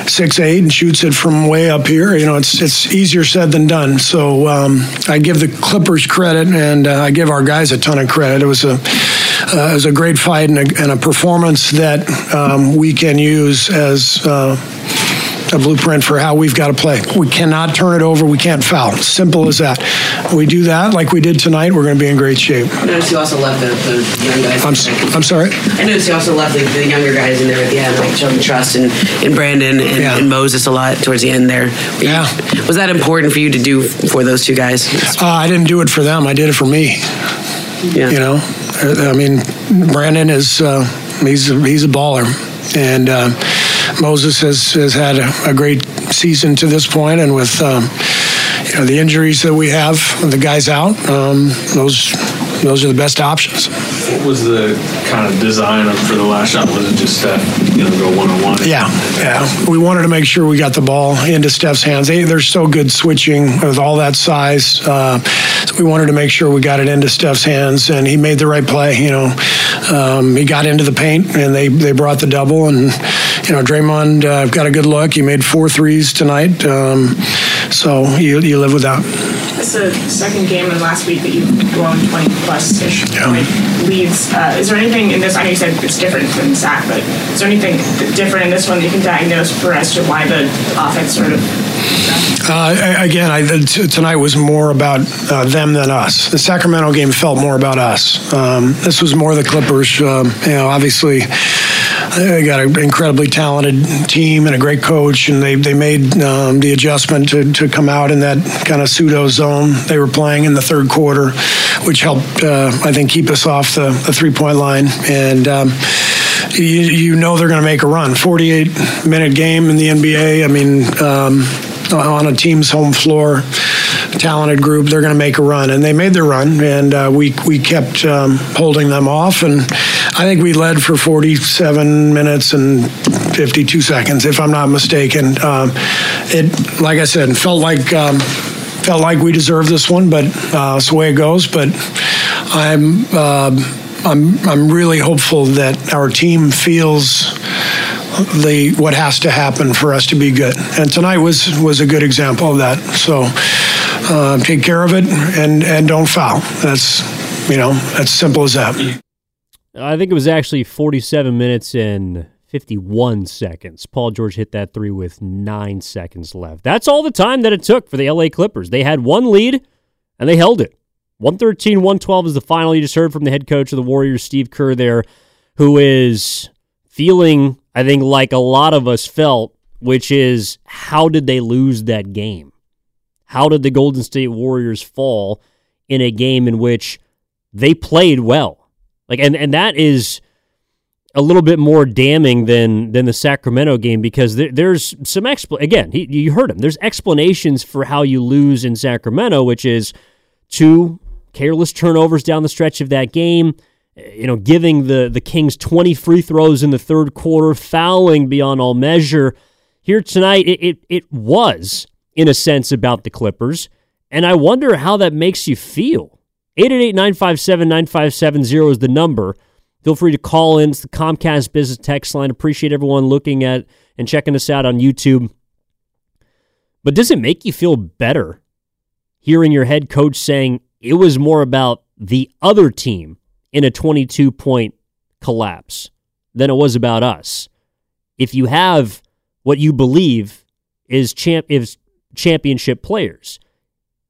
six eight and shoots it from way up here. You know, it's it's easier said than done. So um, I give the Clippers credit and uh, I give our guys a ton of credit. It was a uh, it was a great fight and a, and a performance that um, we can use as. Uh, a blueprint for how we've got to play. We cannot turn it over. We can't foul. Simple as that. we do that like we did tonight, we're going to be in great shape. I noticed you also left the, the young guys. I'm, I'm sorry? I noticed you also left the, the younger guys in there at the end, like showing trust in, in Brandin and, Yeah. and Moses a lot towards the end there. yeah. Was that important for you to do for those two guys? Uh, I didn't do it for them. I did it for me. Yeah. You know, I mean, Brandin is uh, he's he's a baller, and uh, Moses has has had a, a great season to this point, and with um, you know the injuries that we have, the guys out, um, those those are the best options. What was the kind of design for the last shot? Was it just Steph, you know, go one on one? Yeah, yeah. We wanted to make sure we got the ball into Steph's hands. They, they're so good switching with all that size. Uh, so we wanted to make sure we got it into Steph's hands, and he made the right play. You know, um, he got into the paint, and they they brought the double, and you know, Draymond uh, got a good look. He made four threes tonight, um, so you you live with that. It's the second game in the last week that you've blown 20 plus ish point leads. Uh, is there anything in this? I know you said it's different than SAC, but is there anything different in this one that you can diagnose for us to why the offense sort of? Uh, again, I, t- tonight was more about uh, them than us. The Sacramento game felt more about us. Um, this was more the Clippers. Um, you know, obviously, they got an incredibly talented team and a great coach, and they, they made um, the adjustment to, to come out in that kind of pseudo zone they were playing in the third quarter, which helped, uh, I think, keep us off the, the three point line. And um, you, you know they're going to make a run. 48 minute game in the NBA. I mean, um, on a team's home floor, talented group, they're going to make a run, and they made their run, and uh, we we kept um, holding them off, and I think we led for 47 minutes and 52 seconds, if I'm not mistaken. Um, it, like I said, felt like. Um, Felt like we deserved this one, but uh, it's the way it goes. But I'm um I'm I'm really hopeful that our team feels the what has to happen for us to be good. And tonight was was a good example of that. So uh, take care of it and and don't foul. That's you know that's simple as that. I think it was actually 47 minutes and 51 seconds. Paul George hit that three with nine seconds left. That's all the time that it took for the LA Clippers. They had one lead and they held it. 113 112 is the final. You just heard from the head coach of the Warriors, Steve Kerr, there, who is feeling, I think, like a lot of us felt, which is how did they lose that game? How did the Golden State Warriors fall in a game in which they played well? Like, and, and that is a little bit more damning than than the Sacramento game because there, there's some expl- again he, you heard him there's explanations for how you lose in Sacramento which is two careless turnovers down the stretch of that game you know giving the the Kings 20 free throws in the third quarter fouling beyond all measure here tonight it it, it was in a sense about the Clippers And I wonder how that makes you feel. 888 957 9570 is the number. Feel free to call in. It's the Comcast Business Text line. Appreciate everyone looking at and checking us out on YouTube. But does it make you feel better hearing your head coach saying it was more about the other team in a 22 point collapse than it was about us? If you have what you believe is champ is championship players,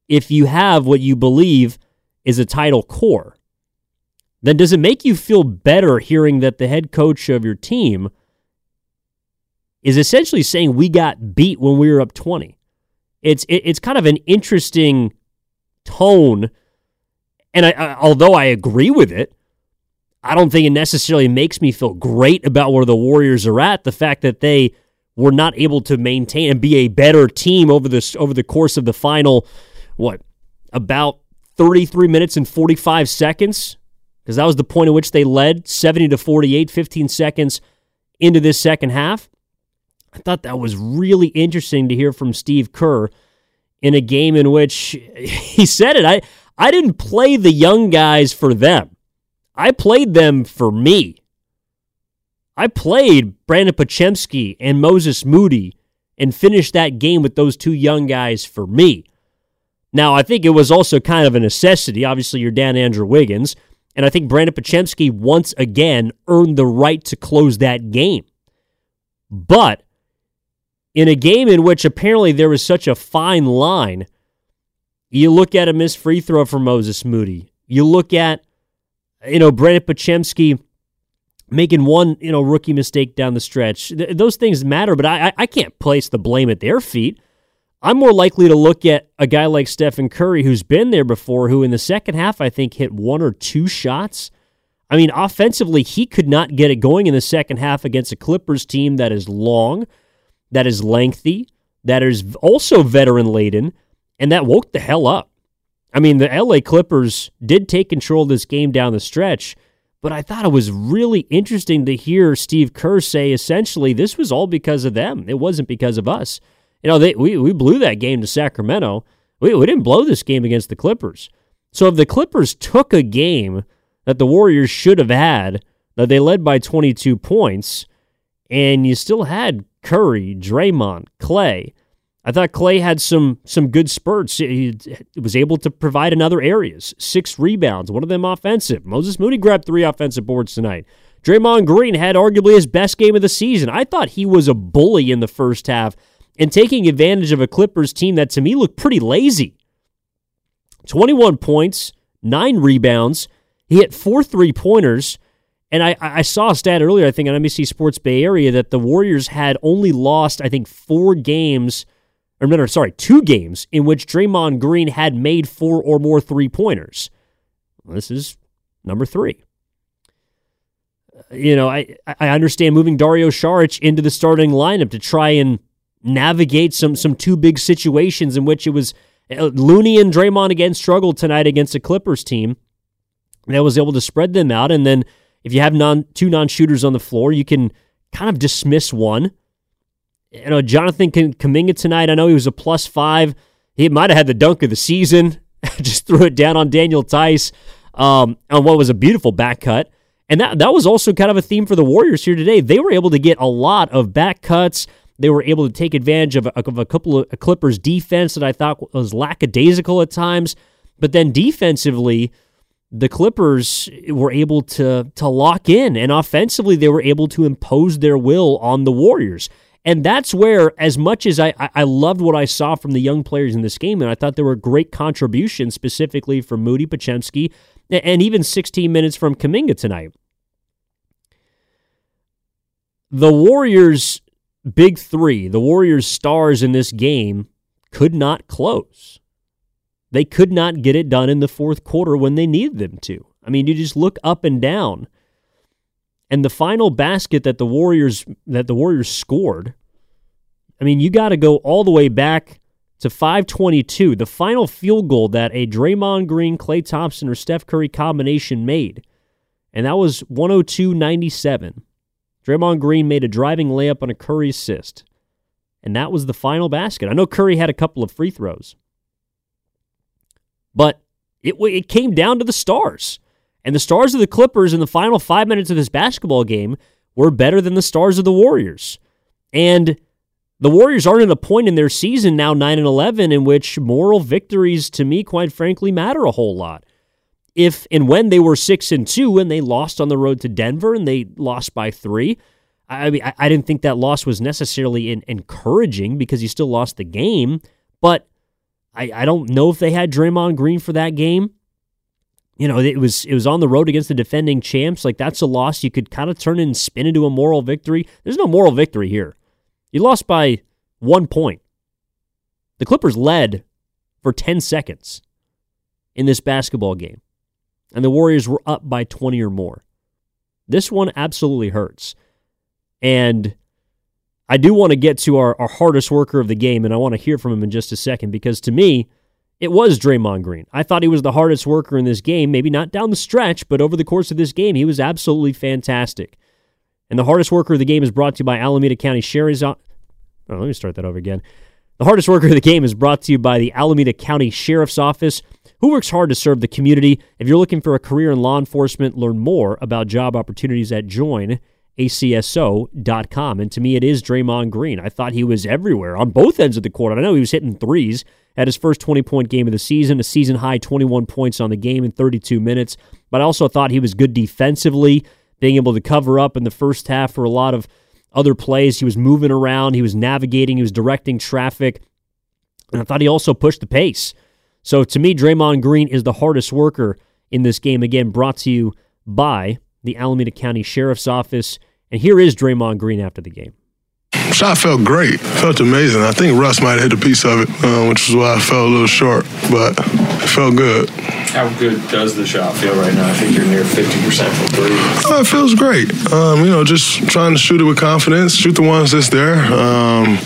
if you have what you believe is a title core, then does it make you feel better hearing that the head coach of your team is essentially saying we got beat when we were up 20? It's it, it's kind of an interesting tone and I, I, although I agree with it, I don't think it necessarily makes me feel great about where the Warriors are at. The fact that they were not able to maintain and be a better team over this over the course of the final what about 33 minutes and 45 seconds because that was the point at which they led 70 to 48 15 seconds into this second half. I thought that was really interesting to hear from steve kerr in a game in which he said it. I i didn't play the young guys for them. I played them for me. I played Brandin Podziemski and moses moody and finished that game with those two young guys for me now, I think it was also kind of a necessity. Obviously, you're down Andrew Wiggins, and I think Brandin Podziemski once again earned the right to close that game. But in a game in which apparently there was such a fine line, you look at a missed free throw for Moses Moody. You look at, you know, Brandin Podziemski making one, you know, rookie mistake down the stretch. Th- those things matter, but I, I can't place the blame at their feet. I'm more likely to look at a guy like Stephen Curry, who's been there before, who in the second half, I think, hit one or two shots. I mean, offensively, he could not get it going in the second half against a Clippers team that is long, that is lengthy, that is also veteran laden, and that woke the hell up. I mean, the LA Clippers did take control of this game down the stretch, but I thought it was really interesting to hear Steve Kerr say essentially this was all because of them. It wasn't because of us. You know, they, we, we blew that game to Sacramento. We, we didn't blow this game against the Clippers. So if the Clippers took a game that the Warriors should have had, that they led by 22 points, and you still had Curry, Draymond, Klay. I thought Klay had some some good spurts. He was able to provide in other areas. Six rebounds, one of them offensive. Moses Moody grabbed three offensive boards tonight. Draymond Green had arguably his best game of the season. I thought he was a bully in the first half and taking advantage of a Clippers team that to me looked pretty lazy. 21 points, nine rebounds. He hit four three pointers. And I, I saw a stat earlier, I think, on NBC Sports Bay Area that the Warriors had only lost, I think, four games, or no, sorry, two games in which Draymond Green had made four or more three pointers. This is number three. You know, I, I understand moving Dario Saric into the starting lineup to try and navigate some some two big situations in which it was uh, Looney and Draymond again struggled tonight against a Clippers team that was able to spread them out. And then if you have non two non shooters on the floor, you can kind of dismiss one. You know, Jonathan Kuminga tonight. I know he was a plus five. He might have had the dunk of the season. Just threw it down on Daniel Theis um, on what was a beautiful back cut. And that that was also kind of a theme for the Warriors here today. They were able to get a lot of back cuts they were able to take advantage of a, of a couple of Clippers defense that I thought was lackadaisical at times. But then defensively, the Clippers were able to to lock in, and offensively, they were able to impose their will on the Warriors. And that's where, as much as I, I loved what I saw from the young players in this game, and I thought there were great contributions specifically from Moody Podziemski and even 16 minutes from Kuminga tonight. The Warriors big three, the Warriors' stars in this game, could not close. They could not get it done in the fourth quarter when they needed them to. I mean, you just look up and down. And the final basket that the Warriors that the Warriors scored, I mean, you got to go all the way back to 522, the final field goal that a Draymond Green, Klay Thompson, or Steph Curry combination made. And that was 102 97. Draymond Green made a driving layup on a Curry assist. And that was the final basket. I know Curry had a couple of free throws. but it it came down to the stars. And the stars of the Clippers in the final 5 minutes of this basketball game were better than the stars of the Warriors. And the Warriors aren't at a point in their season now 9 and 11 in which moral victories to me quite frankly matter a whole lot. If and when they were 6 and 2 and they lost on the road to Denver and they lost by 3, I mean I, didn't think that loss was necessarily encouraging because you still lost the game, but I, I don't know if they had Draymond Green for that game. You know, it was it was on the road against the defending champs. Like that's a loss you could kind of turn and spin into a moral victory. There's no moral victory here. You lost by one point. The Clippers led for 10 seconds in this basketball game, and the Warriors were up by 20 or more. This one absolutely hurts. And I do want to get to our, our hardest worker of the game, and I want to hear from him in just a second because to me, it was Draymond Green. I thought he was the hardest worker in this game, maybe not down the stretch, but over the course of this game, he was absolutely fantastic. And the hardest worker of the game is brought to you by Alameda County Sheriff's Office. Oh, let me start that over again. The hardest worker of the game is brought to you by the Alameda County Sheriff's Office, who works hard to serve the community. If you're looking for a career in law enforcement, learn more about job opportunities at joinacso.com. And to me, it is Draymond Green. I thought he was everywhere on both ends of the court. I know he was hitting threes at his first 20 point game of the season, a season high 21 points on the game in 32 minutes, but I also thought he was good defensively being able to cover up in the first half for a lot of other plays. He was moving around, he was navigating, he was directing traffic, and I thought he also pushed the pace. So to me, Draymond Green is the hardest worker in this game. Again, brought to you by the Alameda County Sheriff's Office. And here is Draymond Green after the game. Shot felt great. Felt amazing. I think Russ might have hit a piece of it, uh, which is why I felt a little short, but it felt good. How good does the shot feel right now? I think you're near 50% from three. Oh, it feels great. Um, you know, just trying to shoot it with confidence, shoot the ones that's there, um,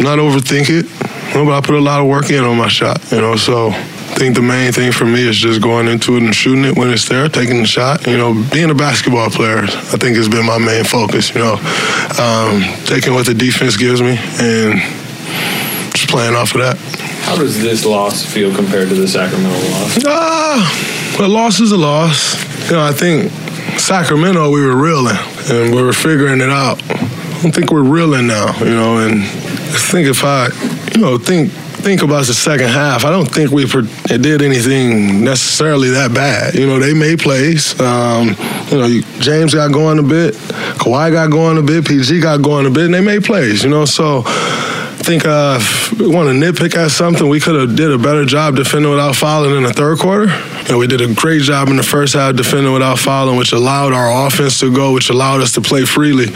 not overthink it. You know, but I put a lot of work in on my shot, you know, so I think the main thing for me is just going into it and shooting it when it's there, taking the shot. You know, being a basketball player, I think has been my main focus. You know, um, taking what the defense gives me and just playing off of that. How does this loss feel compared to the Sacramento loss? Ah, uh, a loss is a loss. You know, I think Sacramento we were reeling and we were figuring it out. I think we're reeling now. You know, and I think if I, you know, think think about the second half, I don't think we did anything necessarily that bad. You know, they made plays. Um, you know, James got going a bit, Kawhi got going a bit, PG got going a bit, and they made plays. You know, so think uh, we want to nitpick at something, we could have did a better job defending without fouling in the third quarter. And we did a great job in the first half defending without fouling, which allowed our offense to go, which allowed us to play freely.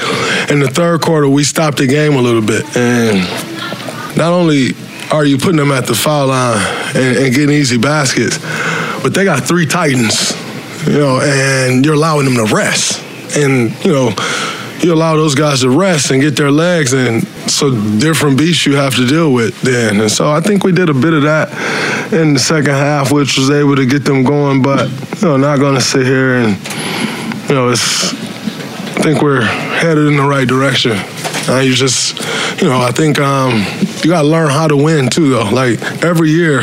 In the third quarter, we stopped the game a little bit, and not only are you putting them at the foul line and, and getting easy baskets? But they got three Titans, you know, and you're allowing them to rest. And, you know, you allow those guys to rest and get their legs, and so different beasts you have to deal with then. And so I think we did a bit of that in the second half, which was able to get them going. But you know, not going to sit here and you know, it's. I think we're headed in the right direction. Uh, you just, you know, I think um, you got to learn how to win too, though. Like every year,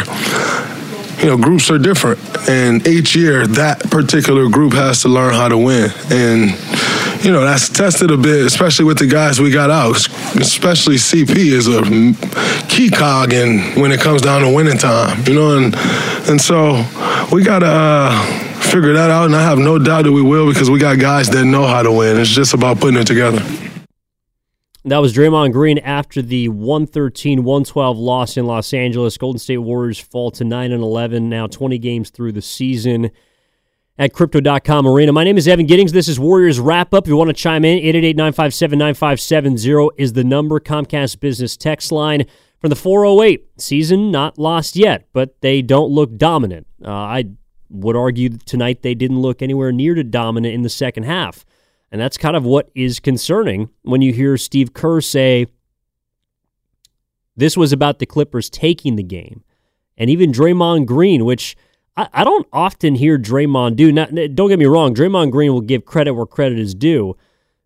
you know, groups are different, and each year that particular group has to learn how to win, and you know that's tested a bit, especially with the guys we got out. Especially CP is a key cog in when it comes down to winning time, you know, and and so we gotta. Uh, figure that out, and I have no doubt that we will because we got guys that know how to win. It's just about putting it together. That was Draymond Green after the 113 112 loss in Los Angeles. Golden State Warriors fall to 9 and 11, now 20 games through the season at Crypto.com Arena. My name is Evan Giddings. This is Warriors Wrap Up. If you want to chime in, 888 957 9570 is the number. Comcast Business Text line from the 408. Season not lost yet, but they don't look dominant. Uh, I would argue tonight they didn't look anywhere near to dominant in the second half. And that's kind of what is concerning when you hear Steve Kerr say this was about the Clippers taking the game. And even Draymond Green, which I, I don't often hear Draymond do. Not, don't get me wrong, Draymond Green will give credit where credit is due,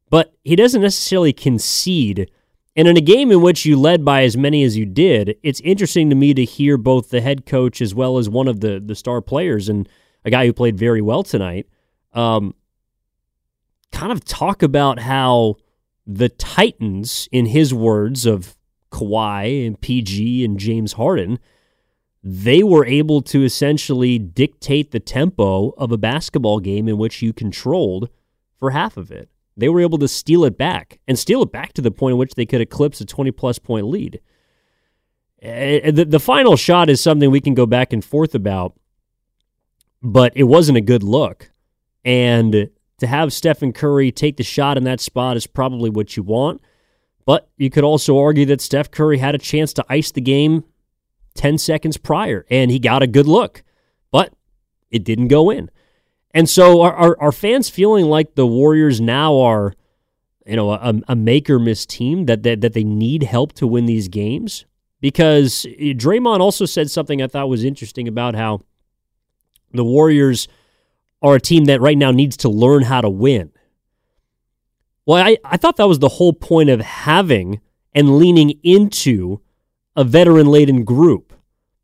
but he doesn't necessarily concede And in a game in which you led by as many as you did, it's interesting to me to hear both the head coach as well as one of the the star players and a guy who played very well tonight, um, kind of talk about how the Titans, in his words of Kawhi and PG and James Harden, they were able to essentially dictate the tempo of a basketball game in which you controlled for half of it. They were able to steal it back and steal it back to the point in which they could eclipse a 20 plus point lead. Eh, the, the final shot is something we can go back and forth about, but it wasn't a good look. And to have Stephen Curry take the shot in that spot is probably what you want. But you could also argue that Steph Curry had a chance to ice the game 10 seconds prior, and he got a good look, but it didn't go in. And so are, are, are fans feeling like the Warriors now are, you know, a, a make or miss team that, that that they need help to win these games? Because eh, Draymond also said something I thought was interesting about how the Warriors are a team that right now needs to learn how to win. Well, I, I thought that was the whole point of having and leaning into a veteran laden group,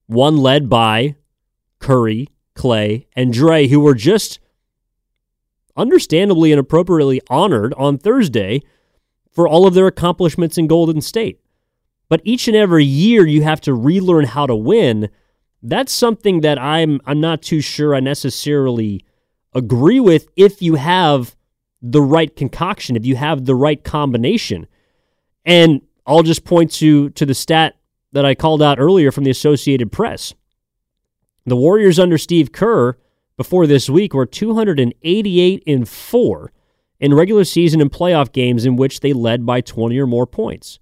one led by Curry, Klay, and Dre, who were just understandably and appropriately honored on Thursday for all of their accomplishments in Golden State. But each and every year you have to relearn how to win. That's something that I'm I'm not too sure I necessarily agree with if you have the right concoction, if you have the right combination. And I'll just point to to the stat that I called out earlier from the Associated Press. The Warriors under Steve Kerr before this week were 288 in 4 in regular season and playoff games in which they led by 20 or more points.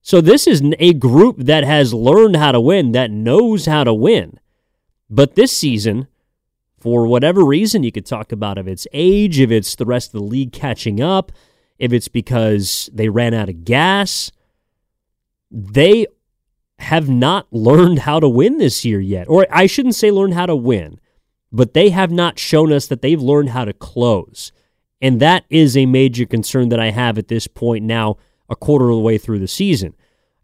So this is a group that has learned how to win, that knows how to win. But this season, for whatever reason, you could talk about if it's age, if it's the rest of the league catching up, if it's because they ran out of gas, they have not learned how to win this year yet. Or I shouldn't say learn how to win, but they have not shown us that they've learned how to close. And that is a major concern that I have at this point now, a quarter of the way through the season.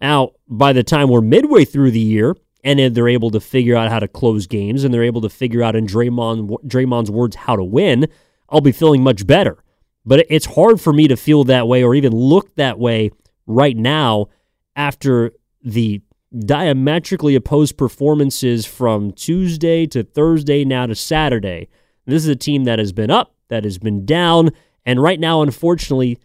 Now, by the time we're midway through the year, and they're able to figure out how to close games, and they're able to figure out, in Draymond, Draymond's words, how to win, I'll be feeling much better. But it's hard for me to feel that way or even look that way right now after the diametrically opposed performances from Tuesday to Thursday, now to Saturday. This is a team that has been up, that has been down, and right now, unfortunately,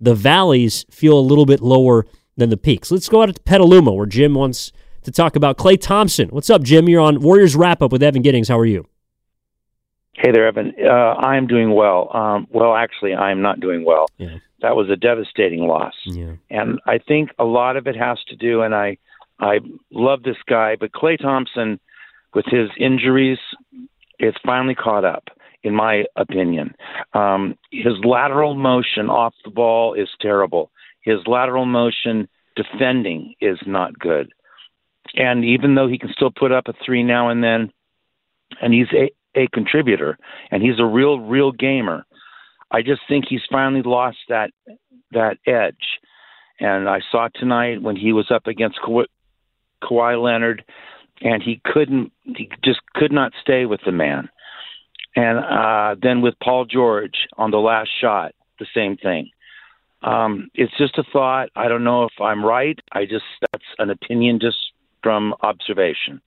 the valleys feel a little bit lower than the peaks. Let's go out to Petaluma, where Jim wants to talk about Klay Thompson. What's up, Jim? You're on Warriors Wrap Up with Evan Giddings. How are you? Hey there, Evan. Uh, I'm doing well. Um, well, actually, I'm not doing well. Yeah. That was a devastating loss, yeah. and I think a lot of it has to do. And I I love this guy, but Klay Thompson, with his injuries, it's finally caught up, in my opinion. Um, his lateral motion off the ball is terrible. His lateral motion defending is not good. And even though he can still put up a three now and then, and he's a, a contributor, and he's a real, real gamer, I just think he's finally lost that that edge. And I saw tonight when he was up against Kawhi Leonard, and he couldn't, he just could not stay with the man. And uh, then with Paul George on the last shot, the same thing. Um, it's just a thought. I don't know if I'm right. I just that's an opinion just from observation.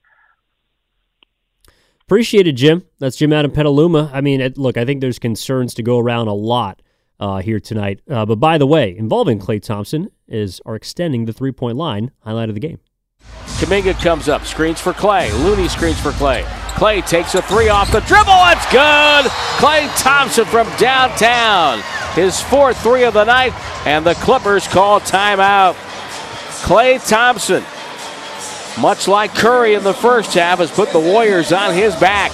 Appreciate it, Jim. That's Jim of Petaluma. I mean, it, look, I think there's concerns to go around a lot uh, here tonight. Uh, but by the way, involving Klay Thompson is our extending the three point line highlight of the game. Kuminga comes up, screens for Klay. Looney screens for Klay. Klay takes a three off the dribble. It's good. Klay Thompson from downtown. His fourth three of the night, and the Clippers call timeout. Klay Thompson, much like Curry in the first half, has put the Warriors on his back.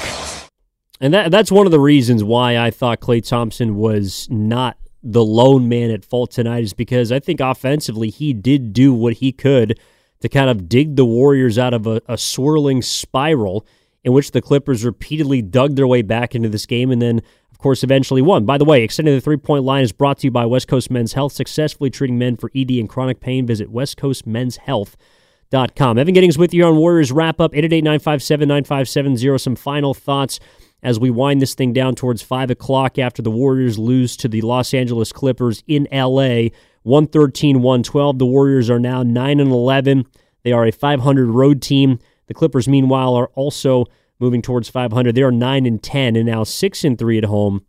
And that that's one of the reasons why I thought Klay Thompson was not the lone man at fault tonight is because I think offensively he did do what he could to kind of dig the Warriors out of a, a swirling spiral in which the Clippers repeatedly dug their way back into this game. And then, of course, eventually won. By the way, extending the three point line is brought to you by West Coast Men's Health, successfully treating men for ED and chronic pain. Visit westcoastmenshealth.com. Evan Giddings with you on Warriors Wrap Up, 888 957 9570. Some final thoughts as we wind this thing down towards 5 o'clock after the Warriors lose to the Los Angeles Clippers in LA, 113 112. The Warriors are now 9 and 11. They are a 500 road team. The Clippers, meanwhile, are also moving towards 500. They are 9 and 10 and now 6 and 3 at home.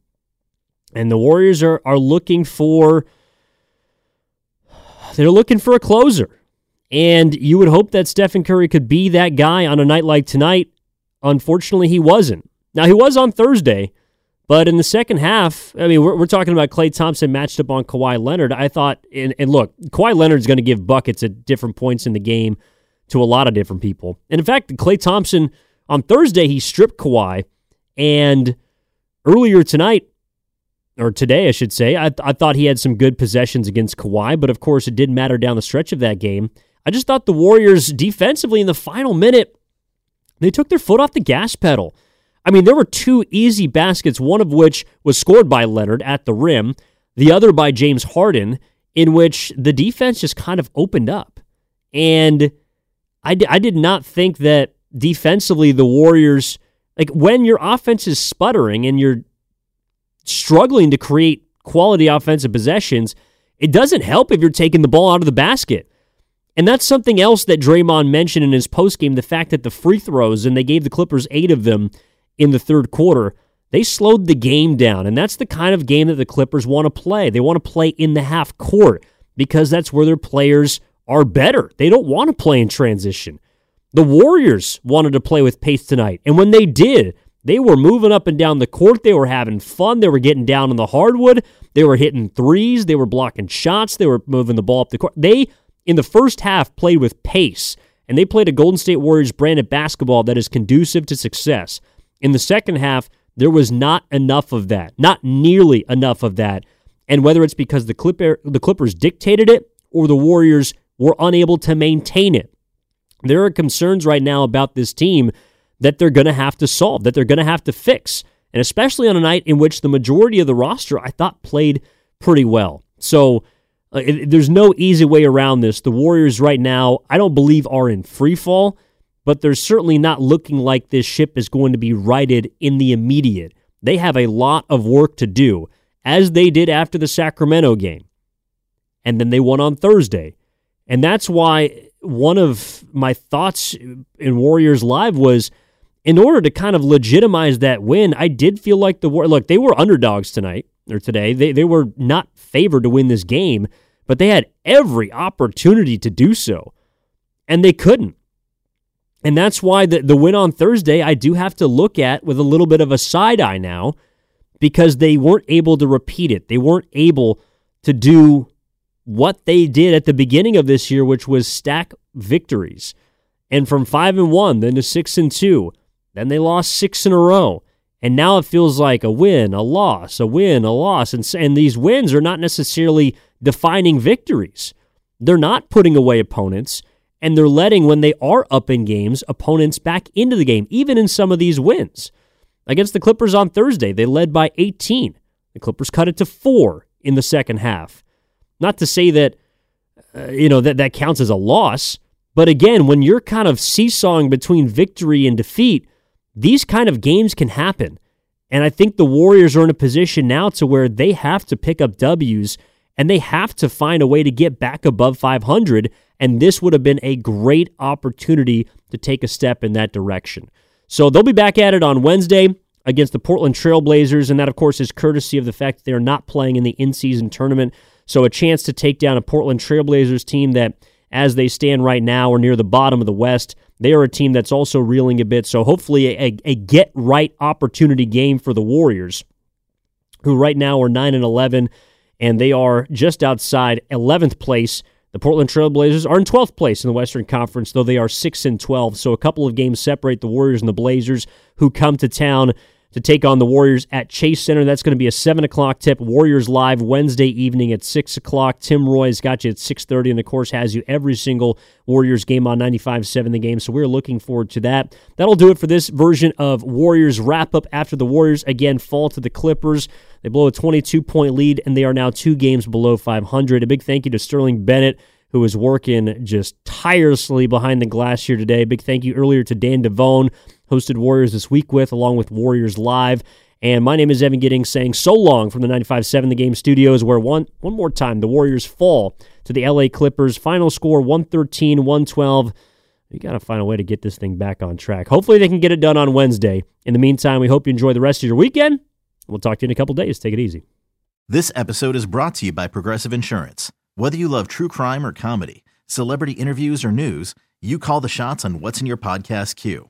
And the Warriors are are looking for they're looking for a closer. And you would hope that Stephen Curry could be that guy on a night like tonight. Unfortunately, he wasn't. Now, he was on Thursday, but in the second half, I mean, we're, we're talking about Klay Thompson matched up on Kawhi Leonard. I thought, and, and look, Kawhi Leonard's going to give buckets at different points in the game to a lot of different people. And in fact, Klay Thompson on Thursday, he stripped Kawhi. And earlier tonight, or today, I should say, I, I thought he had some good possessions against Kawhi, but of course, it didn't matter down the stretch of that game. I just thought the Warriors defensively in the final minute, they took their foot off the gas pedal. I mean, there were two easy baskets, one of which was scored by Leonard at the rim, the other by James Harden, in which the defense just kind of opened up. And I, d- I did not think that defensively the Warriors, like when your offense is sputtering and you're struggling to create quality offensive possessions, it doesn't help if you're taking the ball out of the basket. And that's something else that Draymond mentioned in his postgame the fact that the free throws, and they gave the Clippers eight of them in the third quarter, they slowed the game down. And that's the kind of game that the Clippers want to play. They want to play in the half court because that's where their players are better. They don't want to play in transition. The Warriors wanted to play with pace tonight. And when they did, they were moving up and down the court. They were having fun. They were getting down on the hardwood. They were hitting threes. They were blocking shots. They were moving the ball up the court. They, in the first half, played with pace. And they played a Golden State Warriors brand of basketball that is conducive to success. In the second half, there was not enough of that, not nearly enough of that. And whether it's because the, Clipper, the Clippers dictated it or the Warriors were unable to maintain it, there are concerns right now about this team that they're going to have to solve, that they're going to have to fix. And especially on a night in which the majority of the roster, I thought, played pretty well. So uh, it, there's no easy way around this. The Warriors right now, I don't believe, are in free fall, but they're certainly not looking like this ship is going to be righted in the immediate. They have a lot of work to do, as they did after the Sacramento game. And then they won on Thursday. And that's why one of my thoughts in Warriors Live was in order to kind of legitimize that win, I did feel like the war look, they were underdogs tonight or today. They they were not favored to win this game, but they had every opportunity to do so. And they couldn't. And that's why the, the win on Thursday I do have to look at with a little bit of a side eye now because they weren't able to repeat it. They weren't able to do what they did at the beginning of this year, which was stack victories. And from five and one, then to six and two, then they lost six in a row. And now it feels like a win, a loss, a win, a loss. And, and these wins are not necessarily defining victories. They're not putting away opponents, and they're letting, when they are up in games, opponents back into the game, even in some of these wins. Against the Clippers on Thursday, they led by 18. The Clippers cut it to four in the second half. Not to say that uh, you know that that counts as a loss, but again, when you're kind of seesawing between victory and defeat, these kind of games can happen. And I think the Warriors are in a position now to where they have to pick up W's and they have to find a way to get back above 500. And this would have been a great opportunity to take a step in that direction. So they'll be back at it on Wednesday against the Portland Trailblazers. And that, of course, is courtesy of the fact that they're not playing in the in season tournament. So a chance to take down a Portland Trailblazers team that, as they stand right now, are near the bottom of the West. They are a team that's also reeling a bit. So hopefully a, a get right opportunity game for the Warriors, who right now are 9 and 11, and they are just outside 11th place. The Portland Trailblazers are in 12th place in the Western Conference, though they are 6 and 12. So a couple of games separate the Warriors and the Blazers, who come to town to take on the Warriors at Chase Center. That's going to be a 7 o'clock tip. Warriors live Wednesday evening at 6 o'clock. Tim Roye's got you at 6.30 and, of course, has you every single Warriors game on 95.7 The Game. So we're looking forward to that. That'll do it for this version of Warriors wrap-up after the Warriors, again, fall to the Clippers. They blow a 22-point lead, and they are now two games below 500. A big thank you to Sterling Bennett who is working just tirelessly behind the glass here today. Big thank you earlier to Dan Devone, hosted Warriors this week with, along with Warriors Live. And my name is Evan Giddings saying so long from the 95.7 The Game studios, where one, one more time the Warriors fall to the LA Clippers. Final score 113 112. You got to find a way to get this thing back on track. Hopefully, they can get it done on Wednesday. In the meantime, we hope you enjoy the rest of your weekend. We'll talk to you in a couple days. Take it easy. This episode is brought to you by Progressive Insurance. Whether you love true crime or comedy, celebrity interviews or news, you call the shots on what's in your podcast queue.